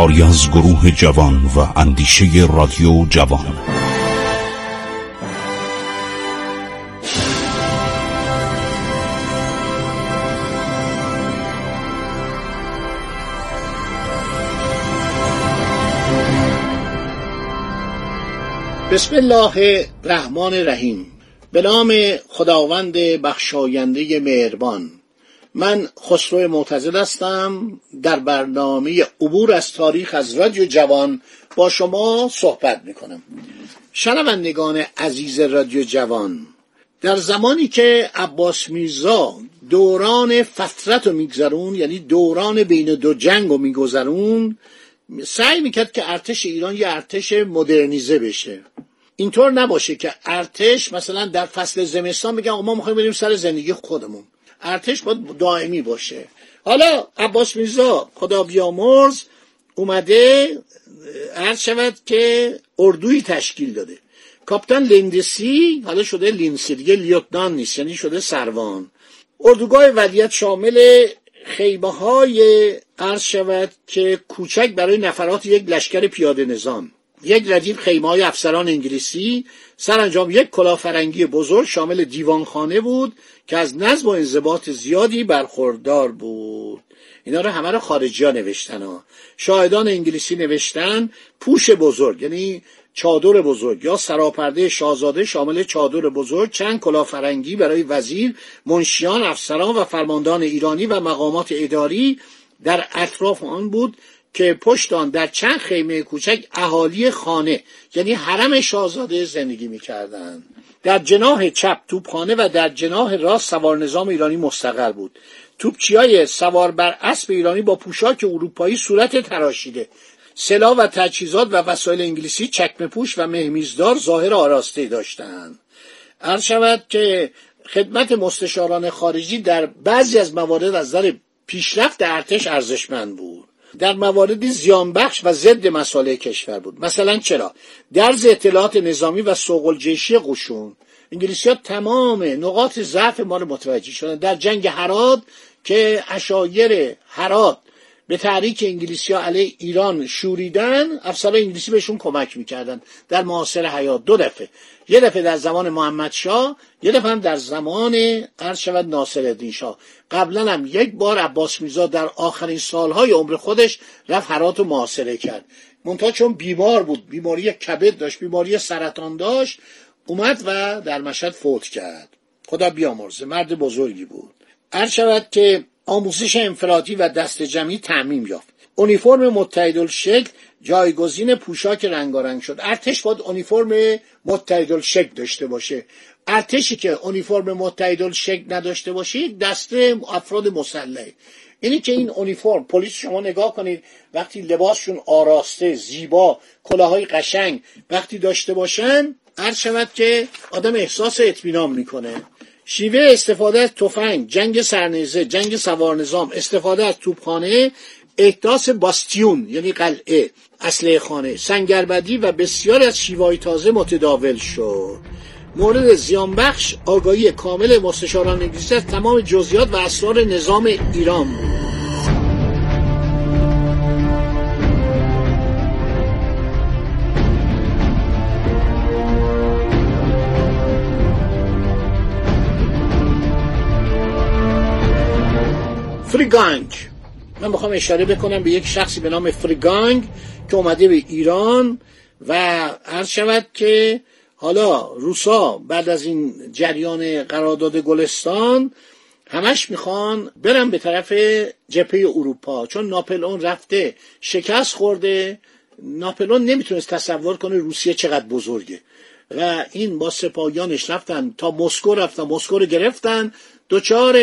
کاری از گروه جوان و اندیشه رادیو جوان. بسم الله الرحمن الرحیم. به نام خداوند بخشاینده مهربان. من خسرو معتزد هستم در برنامه عبور از تاریخ از رادیو جوان با شما صحبت می‌کنم. شنوندگان عزیز رادیو جوان در زمانی که عباس میرزا دوران فترت رو میگذرون یعنی دوران بین دو جنگ رو میگذرون سعی می‌کرد که ارتش ایران یه ارتش مدرنیزه بشه. اینطور نباشه که ارتش مثلا در فصل زمستان بگن ما می‌خوایم بریم سر زندگی خودمون. ارتش باید دائمی باشه. حالا عباس میرزا خدا بیامرز اومده عرض شود که اردوی تشکیل داده. کاپتان لیندسی حالا شده لیندسی دیگه lieutenant نیست یعنی شده سروان. اردوگاه ولیت شامل خیمه های عرض شود که کوچک برای نفرات یک لشکر پیاده نظام. یک ردیف خیمه های افسران انگلیسی سرانجام یک کلافرنگی بزرگ شامل دیوانخانه بود که از نظم و انضباط زیادی برخوردار بود اینا رو همه رو خارجی ها نوشتن ها. شاهدان انگلیسی نوشتن پوش بزرگ یعنی چادر بزرگ یا سراپرده شاهزاده شامل چادر بزرگ چند کلافرنگی برای وزیر منشیان افسران و فرماندان ایرانی و مقامات اداری در اطراف آن بود که پشت آن در چند خیمه کوچک اهالی خانه یعنی حرم شاهزاده زندگی می‌کردند در جناح چپ توپخانه و در جناح راست سوار نظام ایرانی مستقر بود. توپچی های سوار بر اسب ایرانی با پوشاک اروپایی صورت تراشیده. سلاح و تجهیزات و وسایل انگلیسی چکمه پوش و مهمیزدار ظاهر آراسته داشتند. عرض شود که خدمت مستشاران خارجی در بعضی از موارد از نظر پیشرفت ارتش ارزشمند بود. در مواردی زیانبخش و ضد مسائل کشور بود. مثلا چرا؟ درز اطلاعات نظامی و سوق جیشی قشون انگلیسی ها تمام نقاط ضعف ما رو متوجه شدن. در جنگ هرات که اشایر هرات به تحریک انگلیسی ها علیه ایران شوریدن افسران انگلیسی بهشون کمک می‌کردن در معاصر حیات. دو دفعه. یه دفعه در زمان محمد شاه یه دفعه هم در زمان عرض شود ناصر الدین شاه. قبلا هم یک بار عباس میرزا در آخرین سالهای عمر خودش رفت هرات رو محاصره کرد. منتها چون بیمار بود بیماری کبد داشت بیماری سرطان داشت اومد و در مشهد فوت کرد. خدا بیامرزه مرد بزرگی بود. عرض شود که آموزش انفرادی و دست جمعی تعمیم یافت. اونیفرم متحدالشکل جایگزین پوشاک رنگارنگ شد. ارتش باید اونیفرم متحدالشکل داشته باشه. ارتشی که اونیفرم متحدالشکل نداشته باشه یک دسته افراد مسلح. اینی که این اونیفرم پلیس شما نگاه کنید وقتی لباسشون آراسته زیبا کلاهای قشنگ وقتی داشته باشن عرض شود که آدم احساس اطمینان می‌کنه. شیوه استفاده از تفنگ جنگ سرنیزه جنگ سوار نظام استفاده از توپخانه احداث باستیون یعنی قلعه اصله خانه سنگربدی و بسیار از شیوهای تازه متداول شد. مورد زیانبخش آگاهی کامل مستشاران انگلیسی از تمام جزئیات و اسرار نظام ایران بود. فریگانگ من می‌خوام اشاره بکنم به یک شخصی به نام فریگانگ که اومده به ایران و عرض شود که حالا روسا بعد از این جریان قرارداد گلستان همش می‌خوان برن به طرف جبهه اروپا. چون ناپلئون رفته شکست خورده ناپلئون نمی‌تونست تصور کنه روسیه چقدر بزرگه. و این با سپاهیانش رفتن تا مسکو رفتن مسکو رو گرفتن دچار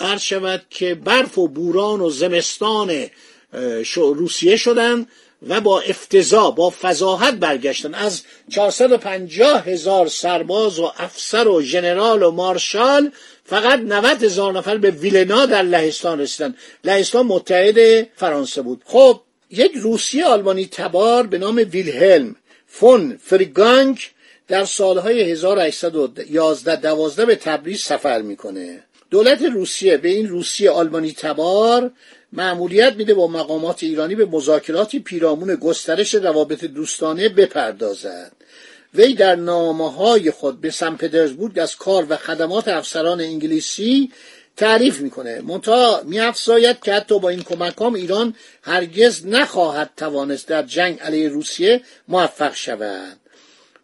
عرض شود که برف و بوران و زمستان روسیه شدن و با افتضا با فضاحت برگشتن. از 450 هزار سرباز و افسر و ژنرال و مارشال فقط 90 هزار نفر به ویلنا در لهستان رسیدن. لهستان متحد فرانسه بود. خب یک روسی آلمانی تبار به نام ویلهلم فون فریگانگ در سالهای 1811 دوازده به تبریز سفر می‌کنه. دولت روسیه به این روسیه آلمانی تبار معمولیت میده با مقامات ایرانی به مذاکراتی پیرامون گسترش روابط دوستانه بپردازد. وی در نامه های خود به سن پترزبورگ از کار و خدمات افسران انگلیسی تعریف می‌کنه. منتها میافزاید که حتی با این کمکام ایران هرگز نخواهد توانست در جنگ علیه روسیه موفق شود.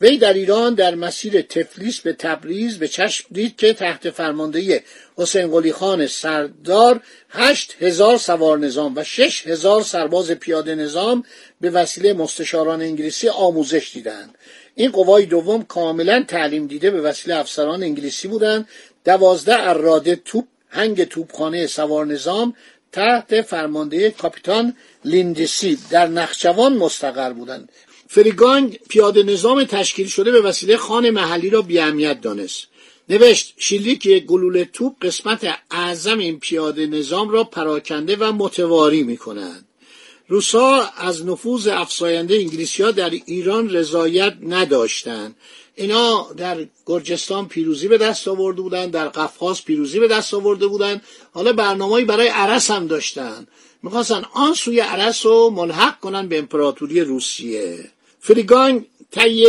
وی در ایران در مسیر تفلیس به تبریز به چشم دید که تحت فرماندهی حسین قلی خان سردار هشت هزار سوار نظام و شش هزار سرباز پیاده نظام به وسیله مستشاران انگلیسی آموزش دیدند. این قوای دوم کاملا تعلیم دیده به وسیله افسران انگلیسی بودند. دوازده اراده توپ هنگ توپخانه سوار نظام تحت فرمانده کاپیتان لیندسی در نخچوان مستقر بودند. فریگانگ پیاده نظام تشکیل شده به وسیله خان محلی را بیاهمیت دانست. نوشت شلیک یک گلوله توپ قسمت اعظم این پیاده نظام را پراکنده و متواری می کنند. روسا از نفوذ افزاینده انگلیسی ها در ایران رضایت نداشتند. اینا در گرجستان پیروزی به دست آورده بودند در قفقاز پیروزی به دست آورده بودند. حالا برنامه‌ای برای عرس هم داشتن می‌خواستن آن سوی عرس رو ملحق کنن به امپراتوری روسیه. فریگانگ طی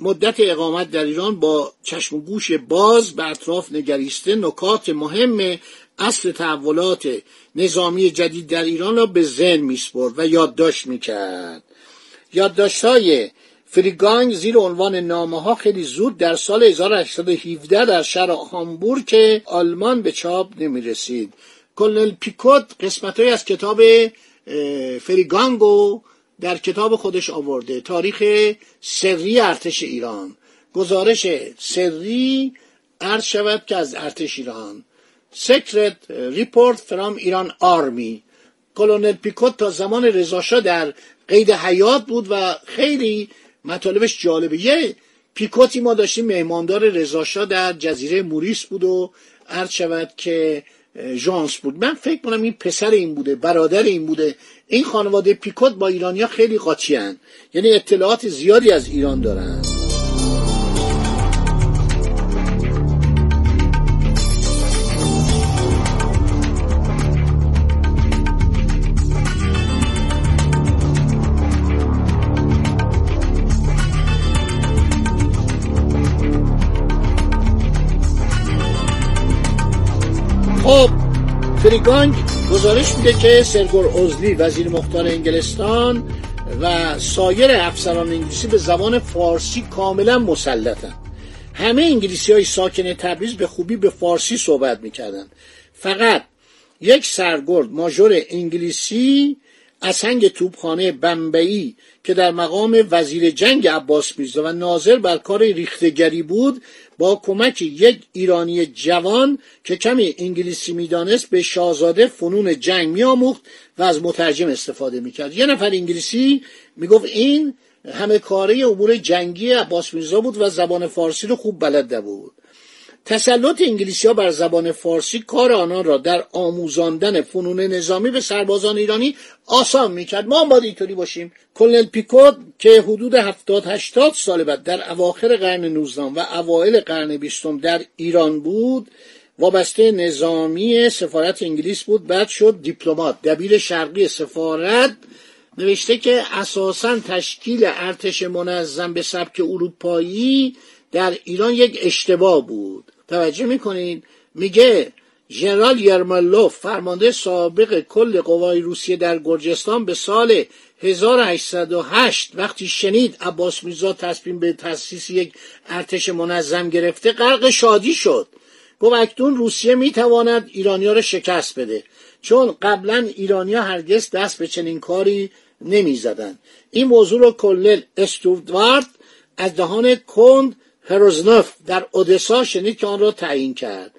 مدت اقامت در ایران با چشم و گوش باز به اطراف نگریسته نکات مهم اصل تحولات نظامی جدید در ایران را به ذهن میسپرد و یادداشت می‌کرد. یادداشتهای فریگانگ زیر عنوان نامه ها خیلی زود در سال 1817 در شهر هامبورگ آلمان به چاپ نمی رسید کلنل پیکوت قسمت از کتاب فریگانگو در کتاب خودش آورده. تاریخ سری ارتش ایران. گزارش سری عرض شود که از ارتش ایران. Secret Report from Iran Army Colonel Picot تا زمان رضاشاه در قید حیات بود و خیلی مطالبش جالبه. یه پیکوتی ما داشتیم مهماندار رضاشاه در جزیره موریس بود و عرض شود که ژانس بود. من فکر کنم این پسر این بوده برادر این بوده. این خانواده پیکوت با ایرانیا خیلی قاطی یعنی اطلاعات زیادی از ایران دارن. فریگانگ گزارش میده که سرگور اوزلی وزیر مختار انگلستان و سایر افسران انگلیسی به زبان فارسی کاملا مسلطن. همه انگلیسی های ساکن تبریز به خوبی به فارسی صحبت می‌کردن. فقط یک سرگرد ماژور انگلیسی از هنگ توپخانه بمبئی که در مقام وزیر جنگ عباس میرزا و ناظر بر کار ریختگری بود با کمک یک ایرانی جوان که کمی انگلیسی می‌دانست به شاهزاده فنون جنگ میآموخت و از مترجم استفاده می‌کرد. یه نفر انگلیسی می‌گفت این همه کاره امور جنگی عباس میرزا بود و زبان فارسی رو خوب بلد بود تسلط انگلیسی ها بر زبان فارسی کار آنان را در آموزاندن فنون نظامی به سربازان ایرانی آسان می‌کرد. ما هم باید اینطوری باشیم. کلنل پیکوت که حدود 70 80 سال بعد در اواخر قرن 19 و اوایل قرن 20 در ایران بود وابسته نظامی سفارت انگلیس بود. بعد شد دیپلمات. دبیر شرقی سفارت نوشته که اساسا تشکیل ارتش منظم به سبک اروپایی در ایران یک اشتباه بود. توجه می‌کنین؟ میگه ژنرال یرملوف فرمانده سابق کل قوای روسیه در گرجستان به سال 1808 وقتی شنید عباس میرزا تصمیم به تاسیس یک ارتش منظم گرفته غرق شادی شد. گفت اکنون روسیه می‌تواند ایرانیا را شکست بده. چون قبلا ایرانیا هرگز دست به چنین کاری نمی‌زدند. این موضوع رو کلل استوردوارد از دهان کند هروزنوف در اودسا شنید که آن را تعیین کرد.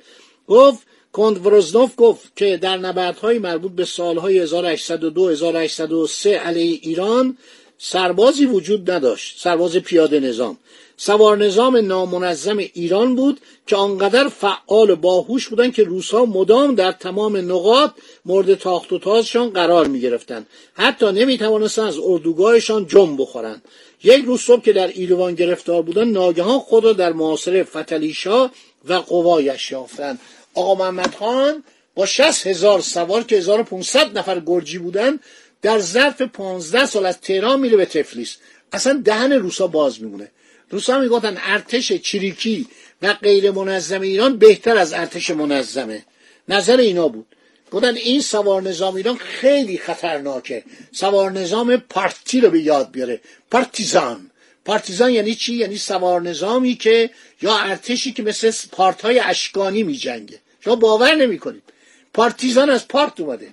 گفت کندورزنوف گفت که در نبردهای مربوط به سالهای 1802 1803 علیه ایران سربازی وجود نداشت سرباز پیاده نظام. سوار نظام نامنظم ایران بود که آنقدر فعال و باهوش بودن که روسها مدام در تمام نقاط مورد تاخت و تازشان قرار می گرفتن. حتی نمی توانستن از اردوگاهشان جنب بخورند. یک روز صبح که در ایروان گرفتار بودن ناگهان خود را در معاصره فتلیشا و قوایش یافتند آقا محمد خان با 60 هزار سوار که 1500 نفر گرجی بودن در ظرف 15 سال از تهران میره به تفلیس. اصلا دهن روسا باز میمونه. روسا می‌گفتن ارتش چریکی و غیر منظم ایران بهتر از ارتش منظمه. نظر اینا بود. گفتن این سوار نظام ایران خیلی خطرناکه. سوار نظام پارتی رو به یاد بیاره. پارتیزان. پارتیزان یعنی چی؟ یعنی سوار نظامی که یا ارتشی که مثل پارتهای اشکانی میجنگه. شما باور نمی‌کنید. پارتیزان از پارت اومده.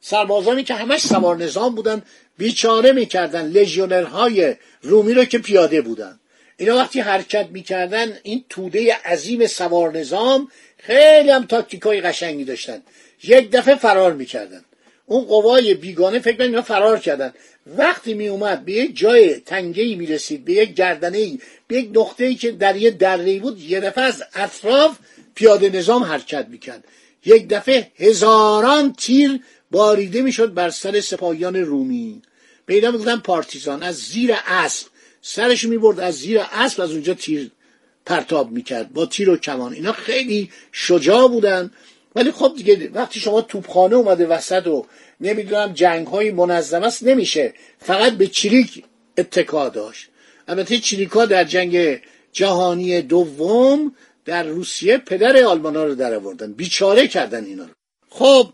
سربازانی که همش سوار نظام بودن بیچاره می‌کردن لژیونرهای رومی رو که پیاده بودن. اینا وقتی حرکت می‌کردن این توده عظیم سوار نظام خیلی هم تاکتیکای قشنگی داشتن. یک دفعه فرار می‌کردن. اون قوای بیگانه فکر اینا فرار کردن. وقتی می اومد به یک جای تنگه ای می رسید به یک گردنه ای به یک نقطه ای که در یه دره بود یه دفعه از اطراف پیاده نظام حرکت می‌کرد. یک دفعه هزاران تیر باریده می‌شد بر سر سپاهیان رومی. پیدا می‌گفتن پارتیزان. از زیر اسب. سرش می‌برد از زیر اسب از اونجا تیر پرتاب می‌کرد. با تیر و کمان. اینا خیلی شجاع بودن. ولی خب دیگه وقتی شما توپخانه اومده وسط و نمی‌دونم جنگ های منظم است نمیشه. فقط به چریک اتکا داشت. البته چریکا در جنگ جهانی دوم در روسیه پدر آلمان ها رو در آوردن. بیچاره کردن اینا رو. خب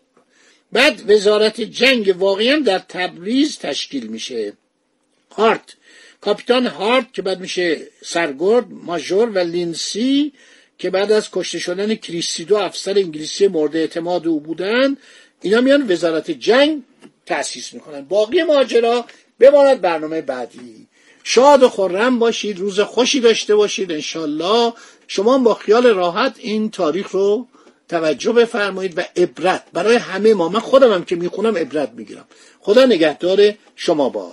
بعد وزارت جنگ واقعا در تبریز تشکیل میشه. هارت کاپیتان هارت که بعد میشه سرگرد ماژور و لینسی که بعد از کشته شدن کریستیدو افسر انگلیسی مورد اعتماد او بودن اینا میان وزارت جنگ تأسیس می‌کنن. باقی ماجرا بماند برنامه بعدی. شاد و خورم باشید روز خوشی داشته باشید انشالله شما با خیال راحت این تاریخ رو توجه بفرمایید و عبرت. برای همه ما من خودم هم که می‌خونم عبرت می‌گیرم. خدا نگهدار شما با